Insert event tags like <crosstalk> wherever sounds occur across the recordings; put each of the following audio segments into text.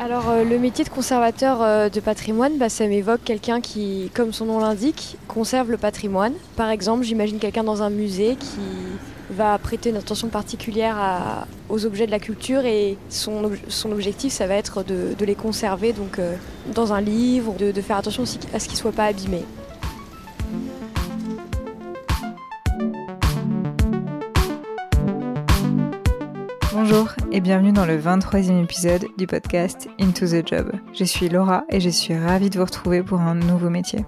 Alors euh, le métier de conservateur euh, de patrimoine, bah, ça m'évoque quelqu'un qui, comme son nom l'indique, conserve le patrimoine. Par exemple, j'imagine quelqu'un dans un musée qui va prêter une attention particulière aux objets de la culture et son, objectif, ça va être de, les conserver donc, euh, dans un livre, de, de faire attention à ce qu'ils ne soient pas abîmés. Bonjour et bienvenue dans le 23e épisode du podcast Into the Job. Je suis Laura et je suis ravie de vous retrouver pour un nouveau métier.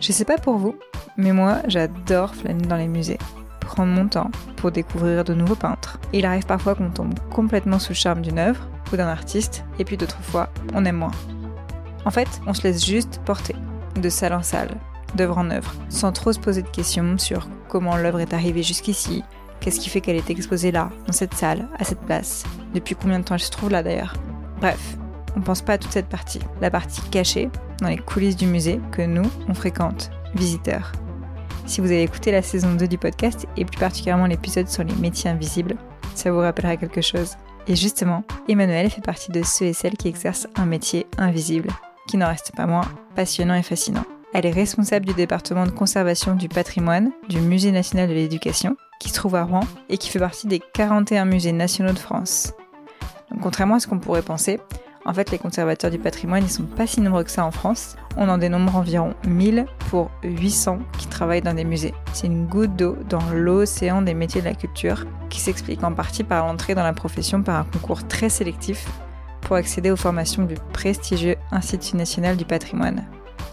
Je sais pas pour vous, mais moi j'adore flâner dans les musées, prendre mon temps pour découvrir de nouveaux peintres. il arrive parfois qu'on tombe complètement sous le charme d'une œuvre ou d'un artiste, et puis d'autres fois on aime moins. En fait, on se laisse juste porter, de salle en salle, d'œuvre en œuvre, sans trop se poser de questions sur comment l'œuvre est arrivée jusqu'ici, Qu'est-ce qui fait qu'elle est exposée là, dans cette salle, à cette place? Depuis combien de temps elle se trouve là d'ailleurs? Bref, on pense pas à toute cette partie, la partie cachée, dans les coulisses du musée, que nous, on fréquente, visiteurs. Si vous avez écouté la saison 2 du podcast, et plus particulièrement l'épisode sur les métiers invisibles, ça vous rappellera quelque chose. Et justement, Emmanuel fait partie de ceux et celles qui exercent un métier invisible, qui n'en reste pas moins passionnant et fascinant. Elle est responsable du département de conservation du patrimoine du Musée national de l'éducation, qui se trouve à Rouen et qui fait partie des 41 musées nationaux de France. Contrairement à ce qu'on pourrait penser, en fait, les conservateurs du patrimoine, ils sont pas si nombreux que ça en France. On en dénombre environ 1000 pour 800 qui travaillent dans des musées. C'est une goutte d'eau dans l'océan des métiers de la culture qui s'explique en partie par l'entrée dans la profession par un concours très sélectif pour accéder aux formations du prestigieux Institut national du patrimoine.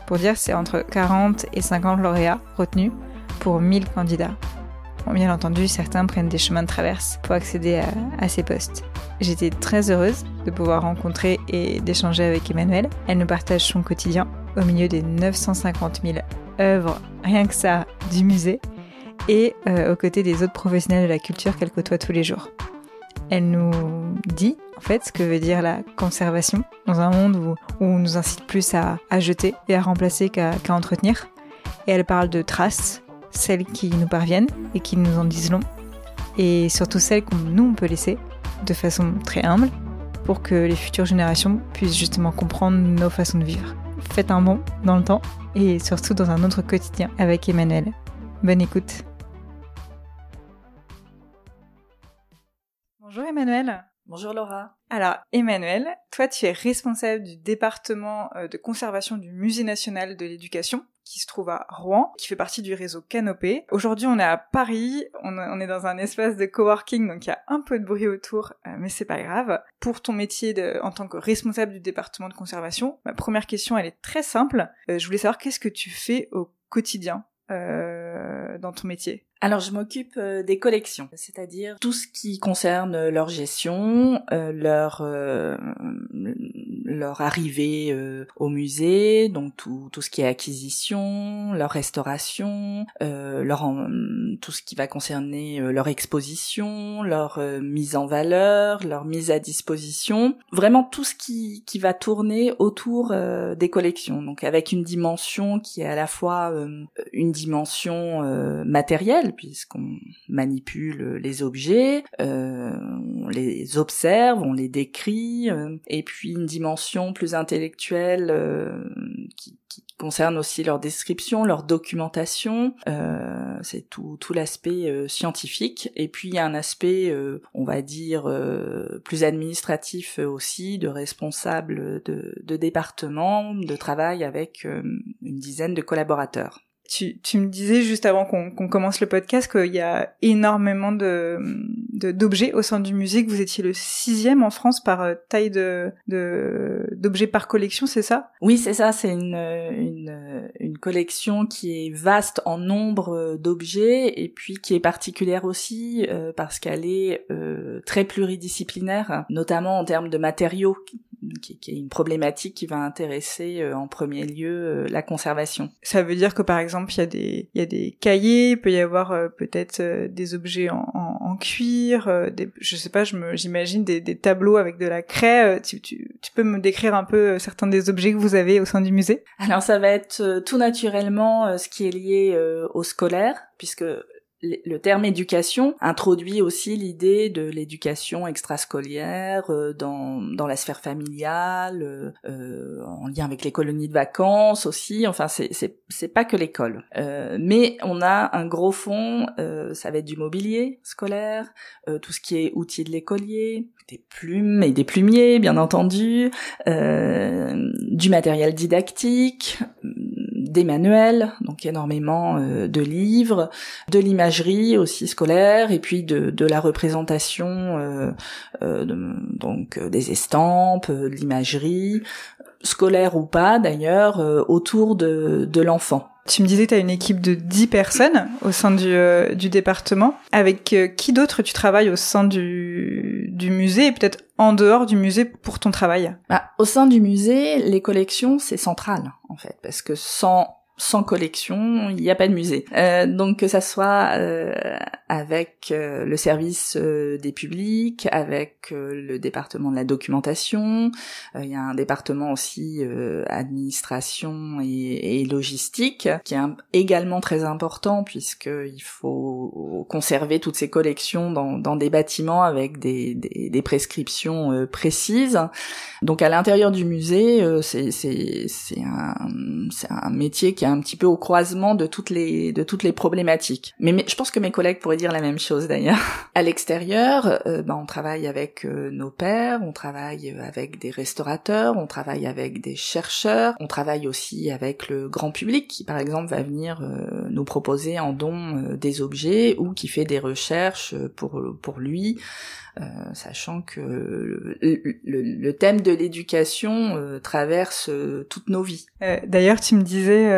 Pour dire, c'est entre 40 et 50 lauréats retenus pour 1000 candidats. Bien entendu, certains prennent des chemins de traverse pour accéder à, ces postes. J'étais très heureuse de pouvoir rencontrer et d'échanger avec Emmanuelle. Elle nous partage son quotidien au milieu des 950 000 œuvres, rien que ça, du musée, et euh, aux côtés des autres professionnels de la culture qu'elle côtoie tous les jours. Elle nous dit en fait ce que veut dire la conservation dans un monde où, on nous incite plus à, jeter et à remplacer qu'à entretenir. Et elle parle de traces, celles qui nous parviennent et qui nous en disent long, et surtout celles qu'on nous on peut laisser de façon très humble pour que les futures générations puissent justement comprendre nos façons de vivre. Faites un bond dans le temps et surtout dans un autre quotidien avec Emmanuel. Bonne écoute. Bonjour Emmanuel. Bonjour Laura. Alors Emmanuel, toi tu es responsable du département euh, de conservation du Musée national de l'éducation qui se trouve à Rouen, qui fait partie du réseau Canopé. Aujourd'hui on est à Paris, on, est dans un espace de coworking donc il y a un peu de bruit autour, euh, mais c'est pas grave. Pour ton métier en tant que responsable du département de conservation, ma première question elle est très simple. Euh, je voulais savoir qu'est-ce que tu fais au quotidien dans ton métier? Alors je m'occupe euh, des collections, c'est-à-dire tout ce qui concerne leur gestion, euh, leur euh, leur arrivée euh, au musée, donc tout, tout ce qui est acquisition, leur restauration, euh, leur tout ce qui va concerner euh, leur exposition, leur mise en valeur, leur mise à disposition, vraiment tout ce qui, qui va tourner autour des collections, donc avec une dimension qui est à la fois une dimension matérielle, puisqu'on manipule les objets, on les observe, on les décrit, et puis une dimension plus intellectuelle euh, qui, concerne aussi leur description, leur documentation, euh, c'est tout, tout l'aspect euh, scientifique. Et puis il y a un aspect, on va dire, plus administratif aussi, de responsable de, de département, de travail avec une dizaine de collaborateurs. Tu, tu, me disais juste avant qu'on commence le podcast qu'il y a énormément de d'objets au sein du musée, que vous étiez le sixième en France par euh, taille de d'objets par collection, c'est ça? Oui, c'est ça. C'est une, une, une collection qui est vaste en nombre d'objets et puis qui est particulière aussi euh, parce qu'elle est euh, très pluridisciplinaire, notamment en termes de matériaux qui, qui, est une problématique qui va intéresser euh, en premier lieu euh, la conservation. Ça veut dire que par exemple il y a des il y a des cahiers, il peut y avoir euh, peut-être des objets en, en, en cuir, des, je sais pas, je me j'imagine des, des, tableaux avec de la craie. Tu, tu, tu, peux me décrire un peu certains des objets que vous avez au sein du musée? Alors ça va être tout naturellement ce qui est lié au scolaire, puisque le terme éducation introduit aussi l'idée de l'éducation extrascolaire euh, dans, dans la sphère familiale, euh, euh, en lien avec les colonies de vacances aussi. Enfin, c'est pas que l'école, mais on a un gros fond. ça va être du mobilier scolaire, tout ce qui est outils de l'écolier, des plumes et des plumiers, bien entendu, du matériel didactique des manuels, donc énormément euh, de livres, de l'imagerie aussi scolaire, et puis de, de la représentation, euh, euh, donc des estampes, de l'imagerie, scolaire ou pas d'ailleurs, autour de, de l'enfant. Tu me disais que tu as une équipe de 10 personnes au sein du, du département. Avec qui d'autre tu travailles au sein du, du musée et peut-être en dehors du musée pour ton travail? Bah, Au sein du musée, les collections, c'est central en fait, parce que sans sans collection, il n'y a pas de musée. Euh, donc que ça soit euh, avec euh, le service euh, des publics, avec euh, le département de la documentation, il y a un département aussi administration et, et, logistique qui est également très important puisqu'il faut conserver toutes ces collections dans, dans des bâtiments avec des, des, des prescriptions précises. Donc à l'intérieur du musée, c'est un, un métier qui est un petit peu au croisement de toutes les de toutes les problématiques. Mais, je pense que mes collègues pourraient dire la même chose d'ailleurs. <laughs> À l'extérieur, euh, ben, on travaille avec euh, nos pères, on travaille avec des restaurateurs, on travaille avec des chercheurs, on travaille aussi avec le grand public qui par exemple va venir euh, nous proposer en don des objets ou qui fait des recherches pour pour lui sachant que le, le, thème de l'éducation euh, traverse euh, toutes nos vies. D'ailleurs, tu me disais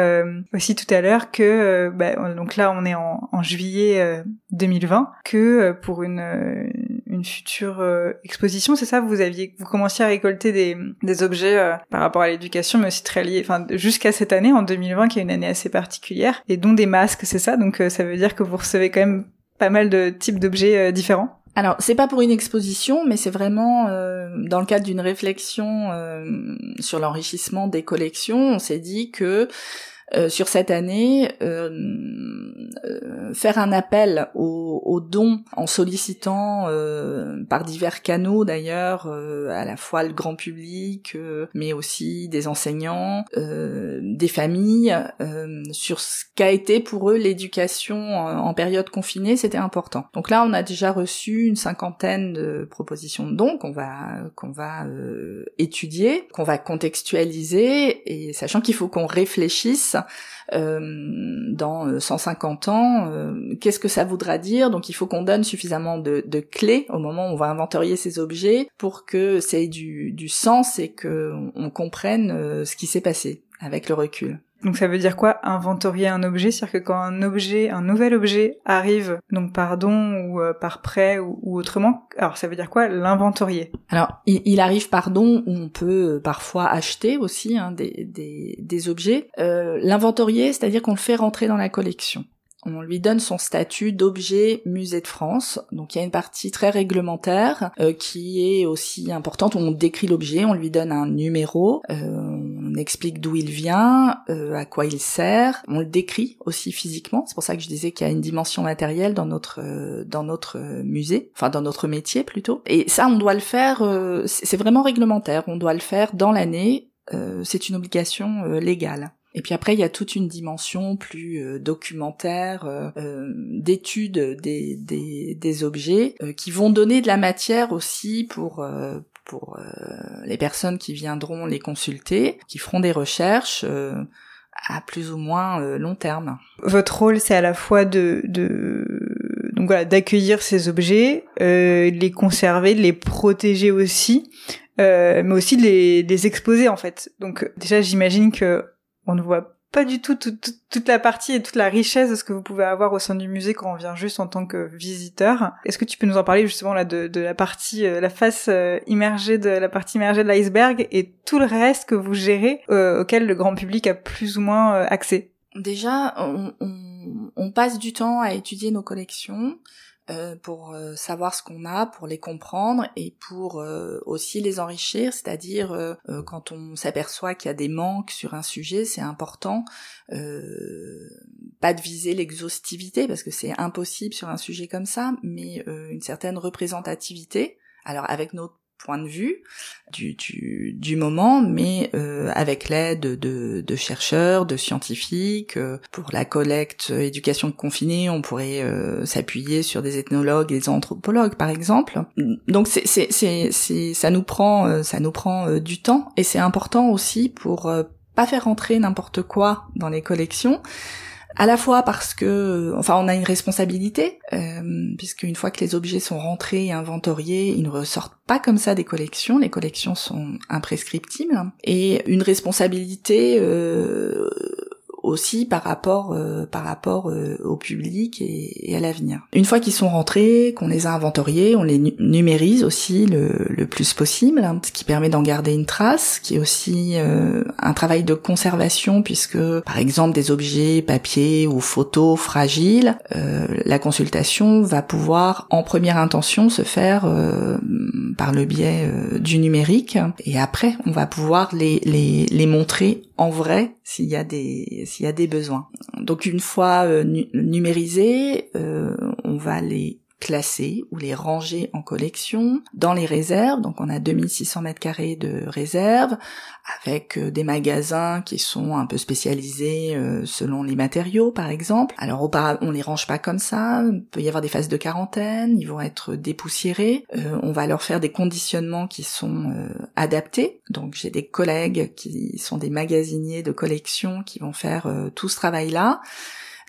aussi tout à l'heure que, bah, donc là, on est en, en juillet 2020, que pour une une future exposition, c'est ça? Vous aviez, vous commenciez à récolter des, des objets par rapport à l'éducation, mais aussi très liés, enfin jusqu'à cette année, en 2020, qui est une année assez particulière, et dont des masques, c'est ça? Donc ça veut dire que vous recevez quand même pas mal de types d'objets différents. Alors, c'est pas pour une exposition, mais c'est vraiment euh, dans le cadre d'une réflexion euh, sur l'enrichissement des collections. On s'est dit que euh, sur cette année, euh, euh, faire un appel aux, dons en sollicitant par divers canaux d'ailleurs, à la fois le grand public, mais aussi des enseignants, des familles, sur ce qu'a été pour eux l'éducation en, période confinée, c'était important. Donc là, on a déjà reçu une cinquantaine de propositions de dons qu'on va qu'on va étudier, qu'on va contextualiser, et sachant qu'il faut qu'on réfléchisse euh, dans 150 euh, ans, euh, qu'est-ce que ça voudra dire? Donc il faut qu'on donne suffisamment de, de, clés au moment où on va inventorier ces objets pour que ça ait du, du sens et que on comprenne ce qui s'est passé avec le recul. Donc ça veut dire quoi? Inventorier un objet C'est-à-dire que quand un objet, un nouvel objet arrive, donc par don ou euh, par prêt ou, autrement, alors ça veut dire quoi? L'inventorier. Alors il, arrive par don on peut euh, parfois acheter aussi hein, des, objets. Euh, l'inventorier, c'est-à-dire qu'on le fait rentrer dans la collection on lui donne son statut d'objet musée de France. Donc il y a une partie très réglementaire euh, qui est aussi importante. On décrit l'objet, on lui donne un numéro, euh, on explique d'où il vient, euh, à quoi il sert. On le décrit aussi physiquement. C'est pour ça que je disais qu'il y a une dimension matérielle dans notre dans notre musée, enfin dans notre métier plutôt. Et ça, on doit le faire. c'est vraiment réglementaire. On doit le faire dans l'année. c'est une obligation légale. Et puis après, il y a toute une dimension plus euh, documentaire, euh, euh d'étude des, des, des, objets, euh, qui vont donner de la matière aussi pour pour les personnes qui viendront les consulter, qui feront des recherches à plus ou moins long terme. Votre rôle, c'est à la fois de, de donc voilà d'accueillir ces objets, les conserver, les protéger aussi, mais aussi les, les exposer en fait. Donc déjà, j'imagine que on ne voit pas du tout toute, la partie et toute la richesse de ce que vous pouvez avoir au sein du musée quand on vient juste en tant que visiteur. Est-ce que tu peux nous en parler justement là de, la partie, euh, la face euh, immergée de la partie immergée de l'iceberg et tout le reste que vous gérez euh, auquel le grand public a plus ou moins accès? Déjà, on, on, passe du temps à étudier nos collections. Euh, pour euh, savoir ce qu'on a, pour les comprendre et pour euh, aussi les enrichir, c'est-à-dire quand on s'aperçoit qu'il y a des manques sur un sujet, c'est important pas de viser l'exhaustivité parce que c'est impossible sur un sujet comme ça, mais une certaine représentativité. Alors avec notre point de vue du, du, du moment, mais euh, avec l'aide de, de, chercheurs, de scientifiques. Euh, pour la collecte éducation de confinés, on pourrait euh, s'appuyer sur des ethnologues et des anthropologues, par exemple. Donc c'est, c'est, c'est, ça nous prend, ça nous prend du temps, et c'est important aussi pour pas faire rentrer n'importe quoi dans les collections à la fois parce que, enfin, on a une responsabilité, euh, puisque une fois que les objets sont rentrés et inventoriés, ils ne ressortent pas comme ça des collections. Les collections sont imprescriptibles et une responsabilité euh, aussi par rapport euh, par rapport euh, au public et, à l'avenir. Une fois qu'ils sont rentrés, qu'on les a inventoriés, on les numérise aussi le, le plus possible, hein, ce qui permet d'en garder une trace, qui est aussi euh, un travail de conservation puisque par exemple des objets papier ou photos fragiles, la consultation va pouvoir en première intention se faire par le biais du numérique et après on va pouvoir les les, les montrer en vrai s'il y a des s'il y a des besoins. Donc une fois euh, numérisés, euh, on va les classer ou les ranger en collection dans les réserves. Donc on a 2600 mètres carrés de réserves avec euh, des magasins qui sont un peu spécialisés euh, selon les matériaux par exemple. Alors on les range pas comme ça, il peut y avoir des phases de quarantaine, ils vont être dépoussiérés, euh, on va leur faire des conditionnements qui sont adaptés. Donc j'ai des collègues qui sont des magasiniers de collection qui vont faire tout ce travail-là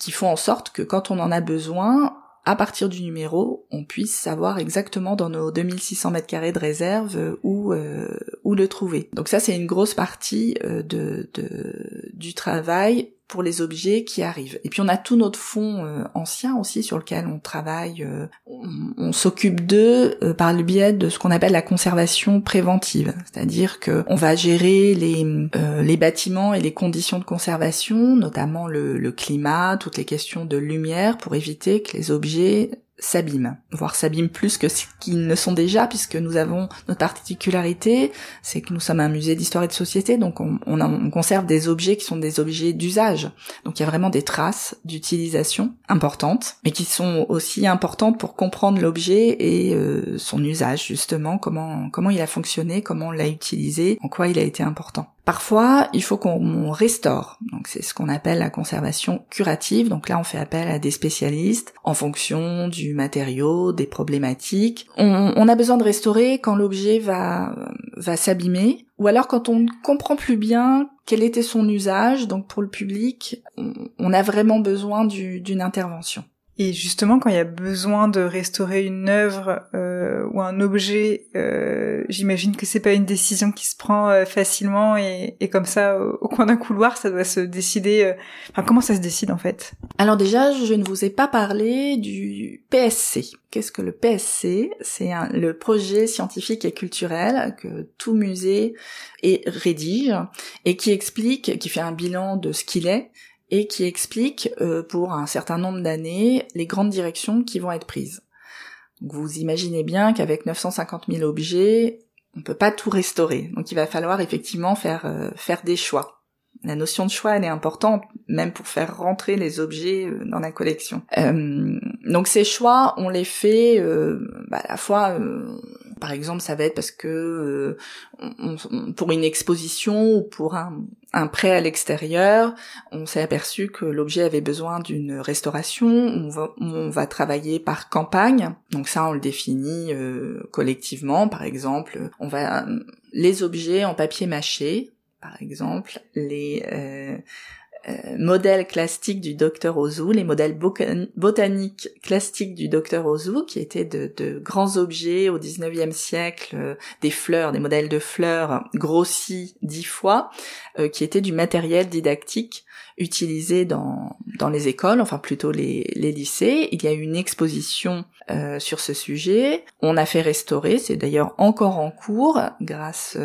qui font en sorte que quand on en a besoin, à partir du numéro, on puisse savoir exactement dans nos 2600 mètres carrés de réserve euh, où euh, où le trouver. Donc ça c'est une grosse partie euh, de, de du travail pour les objets qui arrivent. Et puis on a tout notre fonds euh, ancien aussi sur lequel on travaille, euh, on, s'occupe d'eux euh, par le biais de ce qu'on appelle la conservation préventive, c'est-à-dire que on va gérer les les bâtiments et les conditions de conservation, notamment le, le climat, toutes les questions de lumière, pour éviter que les objets s'abîment, voire s'abîment plus que ce qu'ils ne sont déjà, puisque nous avons notre particularité, c'est que nous sommes un musée d'histoire et de société, donc on, on, conserve des objets qui sont des objets d'usage. Donc il y a vraiment des traces d'utilisation importantes, mais qui sont aussi importantes pour comprendre l'objet et euh, son usage justement, comment comment il a fonctionné, comment on l'a utilisé, en quoi il a été important. Parfois, il faut qu'on restaure. Donc c'est ce qu'on appelle la conservation curative. Donc là, on fait appel à des spécialistes en fonction du matériau, des problématiques. On, a besoin de restaurer quand l'objet va va s'abîmer ou alors quand on ne comprend plus bien quel était son usage. Donc pour le public, on, a vraiment besoin d'une intervention. Et justement, quand il y a besoin de restaurer une œuvre euh, ou un objet, euh, j'imagine que c'est pas une décision qui se prend euh, facilement et, et, comme ça au, coin d'un couloir, ça doit se décider. Euh, enfin, comment ça se décide en fait? Alors déjà, je ne vous ai pas parlé du PSC. Qu'est-ce que le PSC C'est le projet scientifique et culturel que tout musée rédige et qui explique, qui fait un bilan de ce qu'il est et qui explique euh, pour un certain nombre d'années les grandes directions qui vont être prises. vous imaginez bien qu'avec 950 000 objets, on peut pas tout restaurer. Donc il va falloir effectivement faire euh, faire des choix. La notion de choix, elle est importante, même pour faire rentrer les objets euh, dans la collection. donc ces choix, on les fait bah, à la fois par exemple, ça va être parce que euh, pour une exposition ou pour un, prêt à l'extérieur, on s'est aperçu que l'objet avait besoin d'une restauration. On va, travailler par campagne. Donc ça, on le définit euh, collectivement. Par exemple, on va les objets en papier mâché, par exemple, les euh, euh, modèles classiques du docteur Ozu, les modèles botaniques classiques du docteur Ozu, qui étaient de, grands objets au 19e siècle, euh, des fleurs, des modèles de fleurs grossis dix fois, euh, qui étaient du matériel didactique utilisé dans, dans les écoles, enfin plutôt les, les lycées. Il y a eu une exposition sur ce sujet. On a fait restaurer, c'est d'ailleurs encore en cours grâce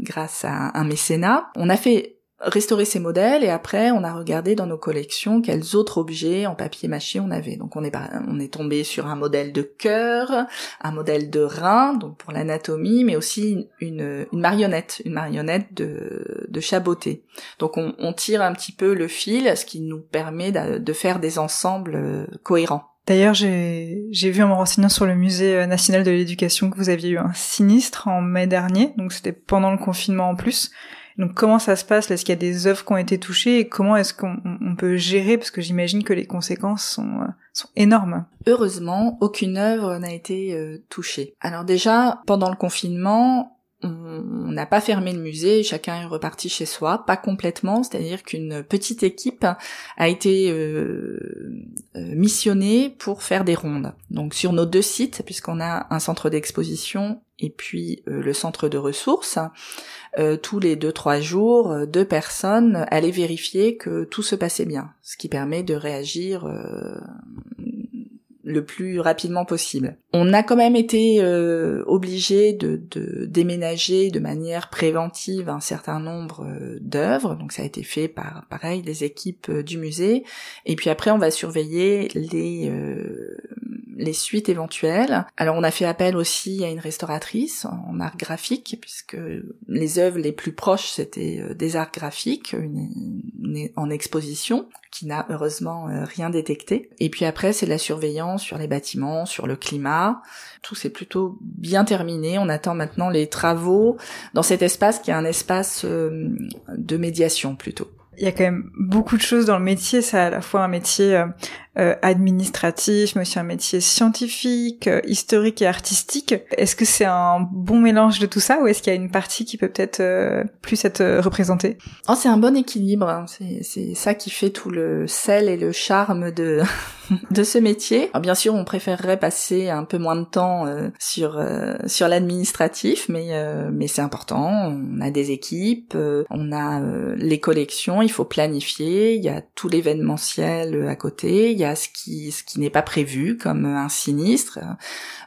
grâce à un mécénat. On a fait restauré ces modèles et après on a regardé dans nos collections quels autres objets en papier mâché on avait. Donc on est tombé sur un modèle de cœur, un modèle de rein, donc pour l'anatomie, mais aussi une, marionnette, une marionnette de, de chaboté. Donc on, on, tire un petit peu le fil, ce qui nous permet de, de faire des ensembles euh, cohérents. D'ailleurs, j'ai vu en me renseignant sur le musée euh, national de l'éducation que vous aviez eu un sinistre en mai dernier, donc c'était pendant le confinement en plus. Donc comment ça se passe? Est-ce qu'il y a des œuvres qui ont été touchées? Et comment est-ce qu'on peut gérer? Parce que j'imagine que les conséquences sont, euh, énormes. Heureusement, aucune œuvre n'a été euh, touchée. Alors déjà, pendant le confinement, on n'a pas fermé le musée, chacun est reparti chez soi, pas complètement, c'est-à-dire qu'une petite équipe a été euh, missionnée pour faire des rondes. Donc sur nos deux sites, puisqu'on a un centre d'exposition et puis euh, le centre de ressources, tous les deux trois jours, deux personnes allaient vérifier que tout se passait bien, ce qui permet de réagir le plus rapidement possible. On a quand même été euh, obligé de, déménager de manière préventive un certain nombre euh, d'œuvres, donc ça a été fait par pareil des équipes euh, du musée. Et puis après, on va surveiller les les suites éventuelles. Alors on a fait appel aussi à une restauratrice en art graphique puisque les œuvres les plus proches c'était des arts graphiques en exposition qui n'a heureusement rien détecté. Et puis après c'est la surveillance sur les bâtiments, sur le climat. Tout s'est plutôt bien terminé. On attend maintenant les travaux dans cet espace qui est un espace euh, de médiation plutôt. Il y a quand même beaucoup de choses dans le métier. C'est à la fois un métier euh, euh, administratif, mais aussi un métier scientifique, euh, historique et artistique. Est-ce que c'est un bon mélange de tout ça ou est-ce qu'il y a une partie qui peut peut-être euh, plus être représentée? Oh, c'est un bon équilibre. Hein. C'est ça qui fait tout le sel et le charme de <laughs> de ce métier. Alors, bien sûr, on préférerait passer un peu moins de temps sur sur l'administratif, mais mais c'est important. On a des équipes, on a les collections, il faut planifier. Il y a tout l'événementiel à côté. Ce qui ce qui n'est pas prévu comme un sinistre,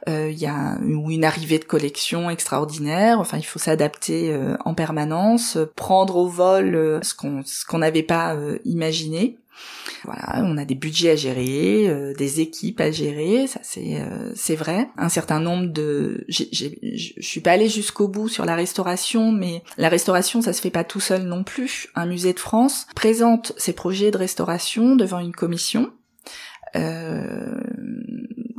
euh, il y a ou une arrivée de collection extraordinaire. Enfin, il faut s'adapter euh, en permanence, prendre au vol euh, ce qu'on ce qu'on n'avait pas imaginé. Voilà, on a des budgets à gérer, des équipes à gérer, ça c'est c'est vrai. Un certain nombre de, je suis pas allée jusqu'au bout sur la restauration, mais la restauration ça se fait pas tout seul non plus. Un musée de France présente ses projets de restauration devant une commission euh,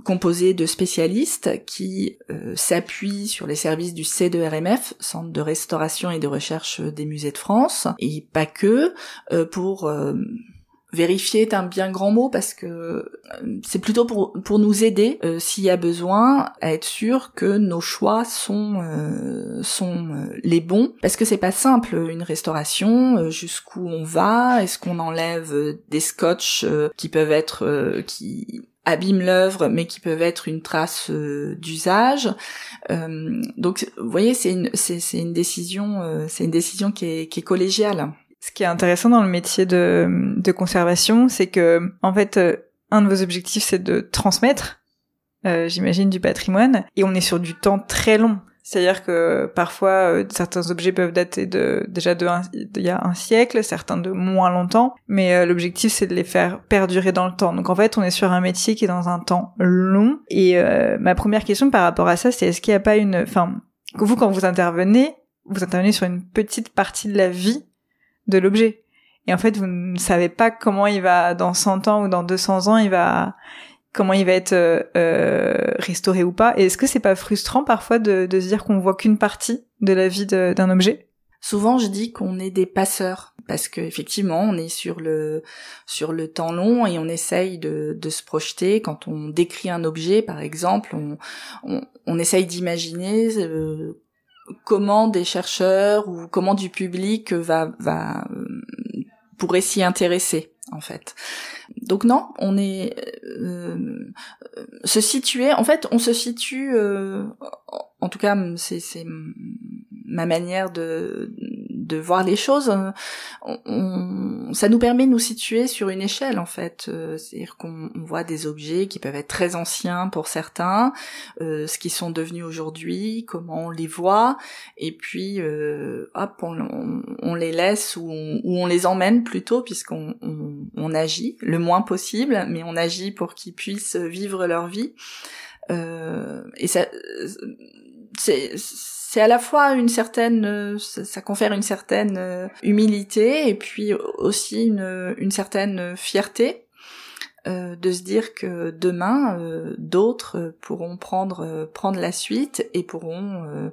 composé de spécialistes qui euh, s'appuient sur les services du C2RMF, Centre de restauration et de recherche des musées de France, et pas que, euh, pour Vérifier est un bien grand mot parce que euh, c'est plutôt pour, pour nous aider euh, s'il y a besoin à être sûr que nos choix sont euh, sont les bons. Parce que c'est pas simple une restauration jusqu'où on va est-ce qu'on enlève des scotch qui peuvent être qui abîment l'œuvre mais qui peuvent être une trace d'usage. Donc vous voyez c'est une c'est, c'est une décision c'est une décision qui est qui est collégiale ce qui est intéressant dans le métier de, de conservation, c'est que, en fait, euh, un de vos objectifs, c'est de transmettre, euh, j'imagine, du patrimoine, et on est sur du temps très long. C'est-à-dire que parfois euh, certains objets peuvent dater de déjà de il y a un siècle, certains de moins longtemps, mais euh, l'objectif c'est de les faire perdurer dans le temps. Donc en fait, on est sur un métier qui est dans un temps long. Et ma première question par rapport à ça, c'est est-ce qu'il n'y a pas une, enfin, vous quand vous intervenez, vous intervenez sur une petite partie de la vie de l'objet. Et en fait, vous ne savez pas comment il va, dans 100 ans ou dans 200 ans, il va, comment il va être euh, euh, restauré ou pas. Et est-ce que c'est pas frustrant parfois de, de se dire qu'on voit qu'une partie de la vie d'un objet? Souvent, je dis qu'on est des passeurs parce que effectivement, on est sur le sur le temps long et on essaye de, de se projeter. Quand on décrit un objet, par exemple, on on, on essaye d'imaginer euh, comment des chercheurs ou comment du public va va pourrait s'y intéresser en fait. Donc non, on est euh, se situer. En fait, on se situe. Euh, en tout cas, c'est ma manière de voir les choses. Ça nous permet de nous situer sur une échelle en fait. C'est-à-dire qu'on voit des objets qui peuvent être très anciens pour certains, ce qu'ils sont devenus aujourd'hui, comment on les voit, et puis hop, on, les laisse ou on, les emmène plutôt puisqu'on on, agit le moins possible, mais on agit pour qu'ils puissent vivre leur vie. Euh, c'est à la fois une certaine, ça, confère une certaine euh, humilité et puis aussi une, une certaine fierté euh, de se dire que demain euh, d'autres pourront prendre euh, prendre la suite et pourront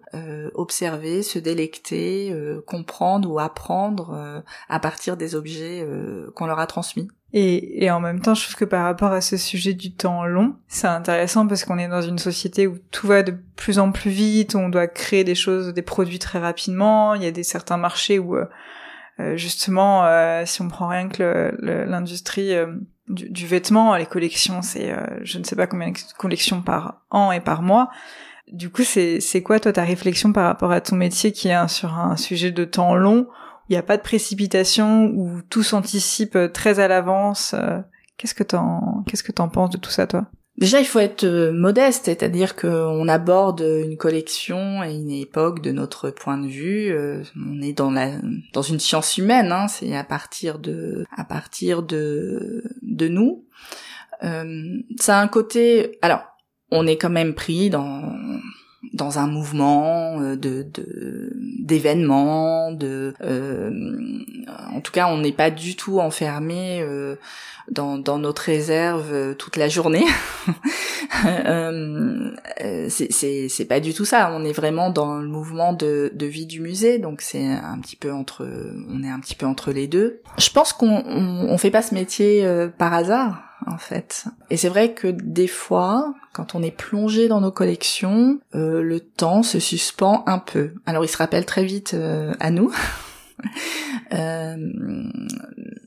observer, se délecter, comprendre ou apprendre à partir des objets qu'on leur a transmis. Et, et, en même temps, je trouve que par rapport à ce sujet du temps long, c'est intéressant parce qu'on est dans une société où tout va de plus en plus vite, on doit créer des choses, des produits très rapidement. Il y a des certains marchés où justement, si on prend rien que l'industrie du, vêtement, les collections, c'est euh, je ne sais pas combien de collections par an et par mois. Du coup, c'est c'est quoi toi ta réflexion par rapport à ton métier qui est sur un sujet de temps long, il n'y a pas de précipitation, où tout s'anticipe euh, très à l'avance. Euh, qu'est-ce que t'en qu'est-ce que t'en penses de tout ça toi? Déjà, il faut être euh, modeste, c'est-à-dire qu'on aborde une collection et une époque de notre point de vue. Euh, on est dans la dans une science humaine, hein, c'est à partir de à partir de de nous. Euh, ça a un côté. Alors, on est quand même pris dans dans un mouvement euh, de d'événements, de, en tout cas, on n'est pas du tout enfermé dans, dans notre réserve euh, toute la journée. <laughs> euh, c'est, c'est, pas du tout ça. On est vraiment dans le mouvement de, de vie du musée, donc c'est un petit peu entre, on est un petit peu entre les deux. Je pense qu'on on, fait pas ce métier euh, par hasard en fait. Et c'est vrai que des fois, quand on est plongé dans nos collections, euh, le temps se suspend un peu. Alors il se rappelle très vite à nous. <laughs> Euh,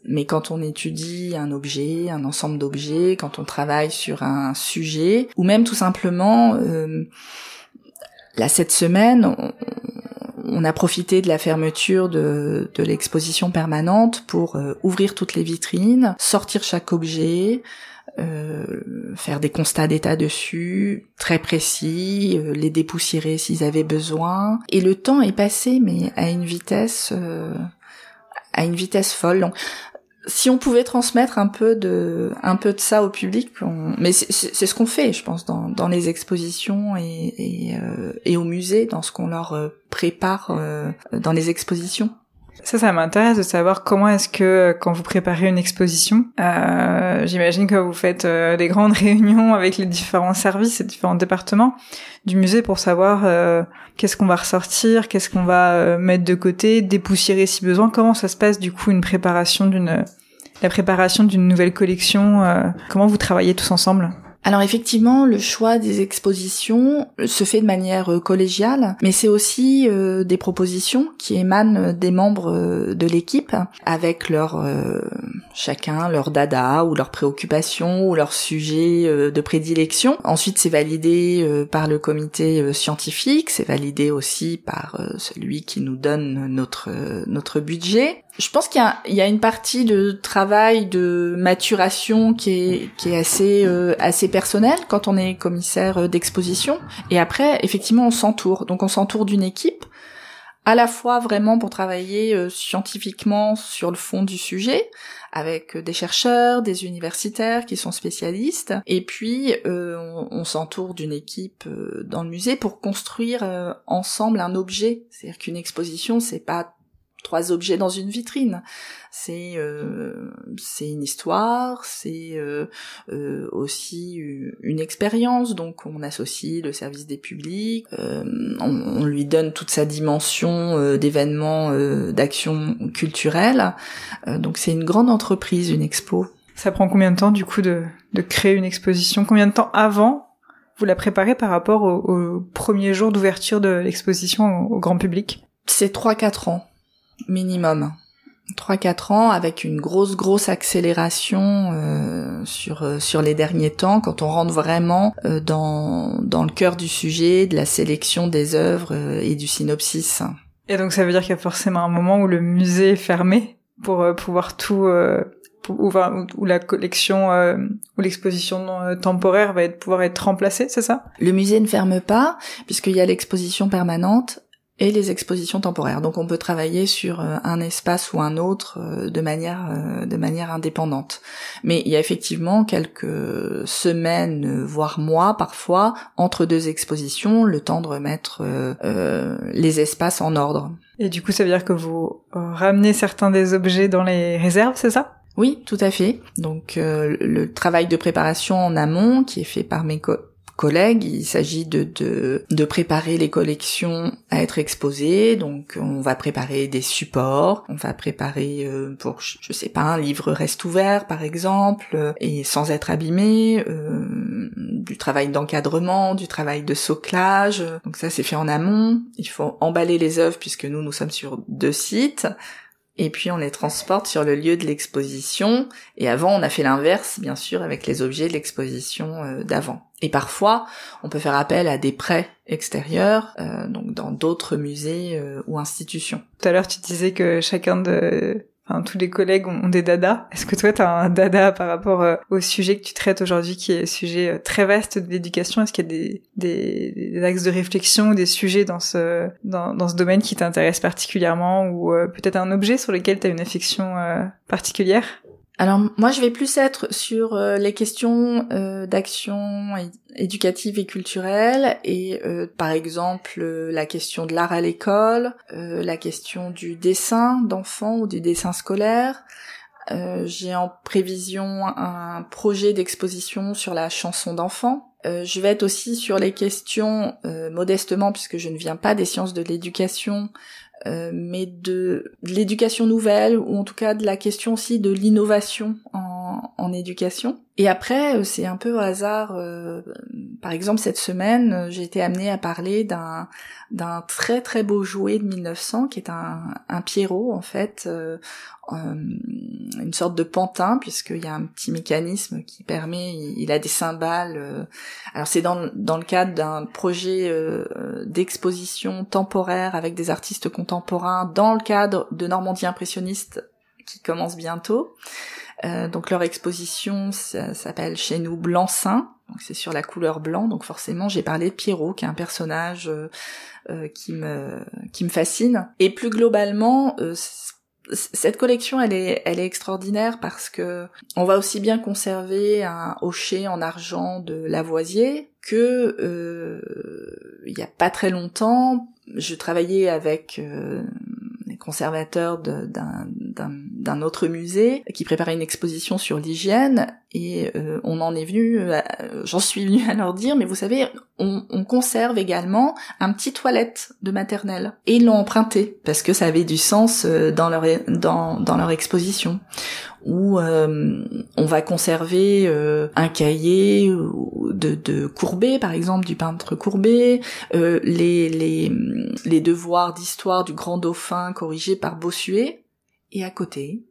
mais quand on étudie un objet, un ensemble d'objets, quand on travaille sur un sujet, ou même tout simplement, euh, là cette semaine, a profité de la fermeture de, l'exposition permanente pour euh, ouvrir toutes les vitrines, sortir chaque objet, euh, faire des constats d'état dessus, très précis, euh, les dépoussiérer s'ils avaient besoin. Et le temps est passé, mais à une vitesse, euh, à une vitesse folle. Si on pouvait transmettre un peu de, un peu de ça au public, mais c'est ce qu'on fait, je pense, dans, dans les expositions et, et, et au musée, dans ce qu'on leur prépare dans les expositions. Ça, ça m'intéresse de savoir comment est-ce que quand vous préparez une exposition, euh, j'imagine que vous faites euh, des grandes <laughs> réunions avec les différents services et différents départements du musée pour savoir euh, qu'est-ce qu'on va ressortir, qu'est-ce qu'on va euh, mettre de côté, dépoussiérer si besoin. Comment ça se passe du coup une préparation d'une la préparation d'une nouvelle collection Comment vous travaillez tous ensemble? Alors effectivement, le choix des expositions se fait de manière euh, collégiale, mais c'est aussi euh, des propositions qui émanent des membres euh, de l'équipe avec leur chacun leur dada ou leurs préoccupations ou leur sujet de prédilection. Ensuite, c'est validé par le comité scientifique, c'est validé aussi par celui qui nous donne notre budget je pense qu'il y, y a, une partie de travail de maturation qui est, qui est assez, euh, assez personnelle quand on est commissaire euh, d'exposition. Et après, effectivement, on s'entoure. Donc on s'entoure d'une équipe, à la fois vraiment pour travailler euh, scientifiquement sur le fond du sujet, avec des chercheurs, des universitaires qui sont spécialistes, et puis on, on s'entoure d'une équipe dans le musée pour construire ensemble un objet. C'est-à-dire qu'une exposition, c'est pas trois objets dans une vitrine. C'est euh, c'est une histoire, c'est euh, euh, aussi une expérience. Donc on associe le service des publics, on, lui donne toute sa dimension d'événements, d'action culturelle. donc c'est une grande entreprise, une expo. Ça prend combien de temps du coup de, de créer une exposition? Combien de temps avant vous la préparez par rapport au, premier jour d'ouverture de l'exposition au, au grand public? C'est 3-4 ans minimum. 3-4 ans avec une grosse grosse accélération euh, sur euh, sur les derniers temps quand on rentre vraiment euh, dans dans le cœur du sujet de la sélection des œuvres et du synopsis. Et donc ça veut dire qu'il y a forcément un moment où le musée est fermé pour pouvoir tout où, où, la collection euh, ou l'exposition euh, temporaire va être, pouvoir être remplacée, c'est ça? Le musée ne ferme pas puisqu'il y a l'exposition permanente et les expositions temporaires. Donc on peut travailler sur euh, un espace ou un autre de manière de manière indépendante. Mais il y a effectivement quelques semaines voire mois parfois entre deux expositions, le temps de remettre les espaces en ordre. Et du coup, ça veut dire que vous ramenez certains des objets dans les réserves, c'est ça? Oui, tout à fait. Donc euh, le travail de préparation en amont qui est fait par mes collègues, il s'agit de, de, de préparer les collections à être exposées. Donc on va préparer des supports, on va préparer euh, pour je sais pas un livre reste ouvert par exemple euh, et sans être abîmé, du travail d'encadrement, du travail de soclage. Donc ça c'est fait en amont. Il faut emballer les œuvres puisque nous nous sommes sur deux sites et puis on les transporte sur le lieu de l'exposition. Et avant, on a fait l'inverse, bien sûr, avec les objets de l'exposition euh, d'avant. Et parfois, on peut faire appel à des prêts extérieurs, euh, donc dans d'autres musées euh, ou institutions. Tout à l'heure, tu disais que chacun de Enfin, tous les collègues ont des dadas. Est-ce que toi, tu as un dada par rapport euh, au sujet que tu traites aujourd'hui, qui est un sujet euh, très vaste de l'éducation? Est-ce qu'il y a des, des, des, axes de réflexion ou des sujets dans ce, dans, ce domaine qui t'intéressent particulièrement ou euh, peut-être un objet sur lequel tu as une affection particulière? Alors moi je vais plus être sur euh, les questions euh, d'action éducative et culturelle et euh, par exemple la question de l'art à l'école, la question du dessin d'enfants ou du dessin scolaire. J'ai en prévision un projet d'exposition sur la chanson d'enfants. je vais être aussi sur les questions modestement puisque je ne viens pas des sciences de l'éducation mais de, l'éducation nouvelle ou en tout cas de la question aussi de l'innovation en, en, éducation. Et après, euh, c'est un peu au hasard. Euh, par exemple, cette semaine, j'ai été amenée à parler d'un très très beau jouet de 1900 qui est un, Pierrot en fait euh, une sorte de pantin puisqu'il y a un petit mécanisme qui permet, il, a des cymbales. Euh, alors c'est dans, le cadre d'un projet euh, d'exposition temporaire avec des artistes contemporains dans le cadre de Normandie impressionniste qui commence bientôt. Donc leur exposition s'appelle chez nous Blanc-Saint, donc c'est sur la couleur blanc, donc forcément j'ai parlé de Pierrot qui est un personnage qui me qui me fascine. Et plus globalement, cette collection, elle est, elle est extraordinaire parce que on va aussi bien conserver un hocher en argent de Lavoisier que euh, il y a pas très longtemps, je travaillais avec euh, conservateur d'un autre musée qui préparait une exposition sur l'hygiène et euh, on en est venu, euh, j'en suis venu à leur dire, mais vous savez, on, on, conserve également un petit toilette de maternelle. Et ils l'ont emprunté parce que ça avait du sens euh, dans leur dans, dans leur exposition où euh, on va conserver euh, un cahier de, de Courbet, par exemple, du peintre Courbet, euh, les, les, les devoirs d'histoire du grand dauphin corrigés par Bossuet, et à côté,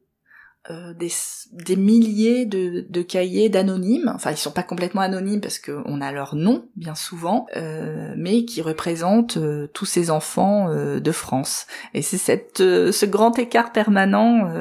des, des, milliers de, de cahiers d'anonymes, enfin ils sont pas complètement anonymes parce qu'on a leur nom bien souvent, euh, mais qui représentent tous ces enfants de France. Et c'est cette ce grand écart permanent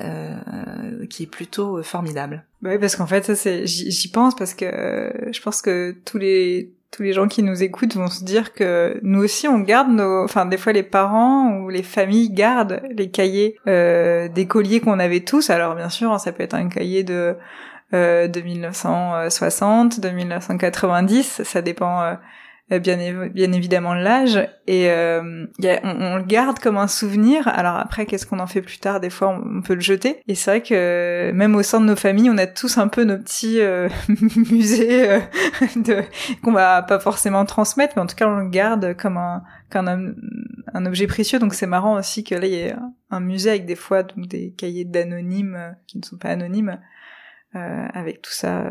euh, qui est plutôt euh, formidable. Bah oui, parce qu'en fait, ça j'y pense parce que euh, je pense que tous les tous les gens qui nous écoutent vont se dire que nous aussi on garde nos, enfin des fois les parents ou les familles gardent les cahiers euh, des colliers qu'on avait tous. Alors bien sûr, ça peut être un cahier de euh, de 1960, de 1990, ça dépend bien, bien évidemment l'âge. Et euh, on, le garde comme un souvenir. Alors après qu'est-ce qu'on en fait plus tard? Des fois on, peut le jeter. Et c'est vrai que même au sein de nos familles on a tous un peu nos petits euh, <laughs> musées euh, qu'on va pas forcément transmettre. Mais en tout cas on le garde comme un un, objet précieux. Donc c'est marrant aussi que là il y ait un musée avec des fois des cahiers d'anonymes qui ne sont pas anonymes avec tout ça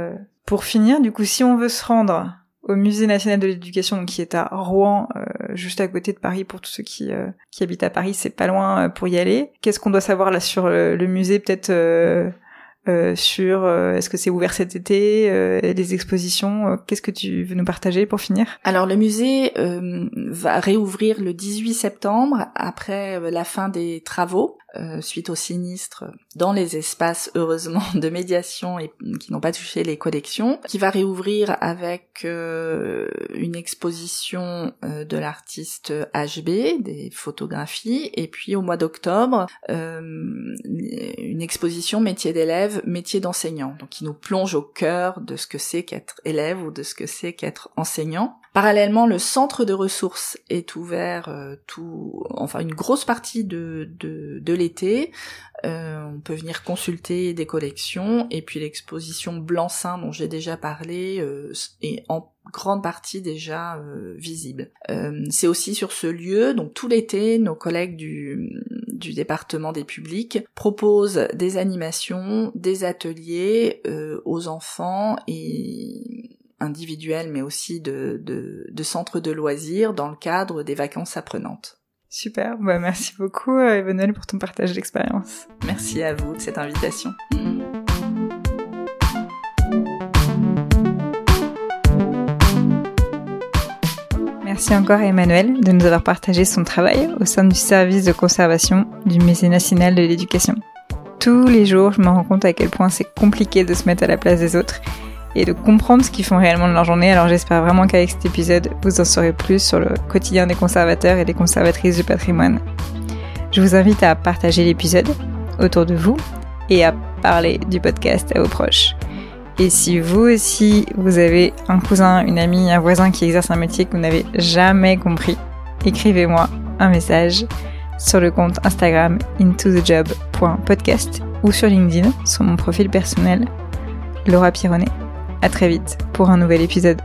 pour finir du coup si on veut se rendre au Musée national de l'éducation, qui est à Rouen, euh, juste à côté de Paris pour tous ceux qui, euh, qui habitent à Paris, c'est pas loin euh, pour y aller. Qu'est-ce qu'on doit savoir là sur le, musée Peut-être euh, sur euh, est-ce que c'est ouvert cet été, euh, les expositions. Qu'est-ce que tu veux nous partager pour finir? Alors le musée va réouvrir le 18 septembre après la fin des travaux. Euh, suite au sinistre dans les espaces heureusement <laughs> de médiation et qui n'ont pas touché les collections, qui va réouvrir avec euh, une exposition euh, de l'artiste HB, des photographies, et puis au mois d'octobre une exposition métier d'élève, métier d'enseignant, donc qui nous plonge au cœur de ce que c'est qu'être élève ou de ce que c'est qu'être enseignant. Parallèlement, le centre de ressources est ouvert euh, tout, enfin une grosse partie de, de, l'été. Euh, on peut venir consulter des collections et puis l'exposition Blanc-Seing dont j'ai déjà parlé euh, est en grande partie déjà visible. C'est aussi sur ce lieu, donc tout l'été, nos collègues du, du département des publics proposent des animations, des ateliers aux enfants et individuels mais aussi de, de, de centres de loisirs dans le cadre des vacances apprenantes. Super, bah merci beaucoup euh, Emmanuel pour ton partage d'expérience. Merci à vous de cette invitation. Merci encore à Emmanuel de nous avoir partagé son travail au sein du service de conservation du Musée national de l'éducation. Tous les jours, je me rends compte à quel point c'est compliqué de se mettre à la place des autres et de comprendre ce qu'ils font réellement de leur journée. Alors j'espère vraiment qu'avec cet épisode, vous en saurez plus sur le quotidien des conservateurs et des conservatrices du patrimoine. Je vous invite à partager l'épisode autour de vous et à parler du podcast à vos proches. Et si vous aussi, vous avez un cousin, une amie, un voisin qui exerce un métier que vous n'avez jamais compris, écrivez-moi un message sur le compte Instagram intothejob.podcast ou sur LinkedIn sur mon profil personnel Laura Pironnet. À très vite pour un nouvel épisode.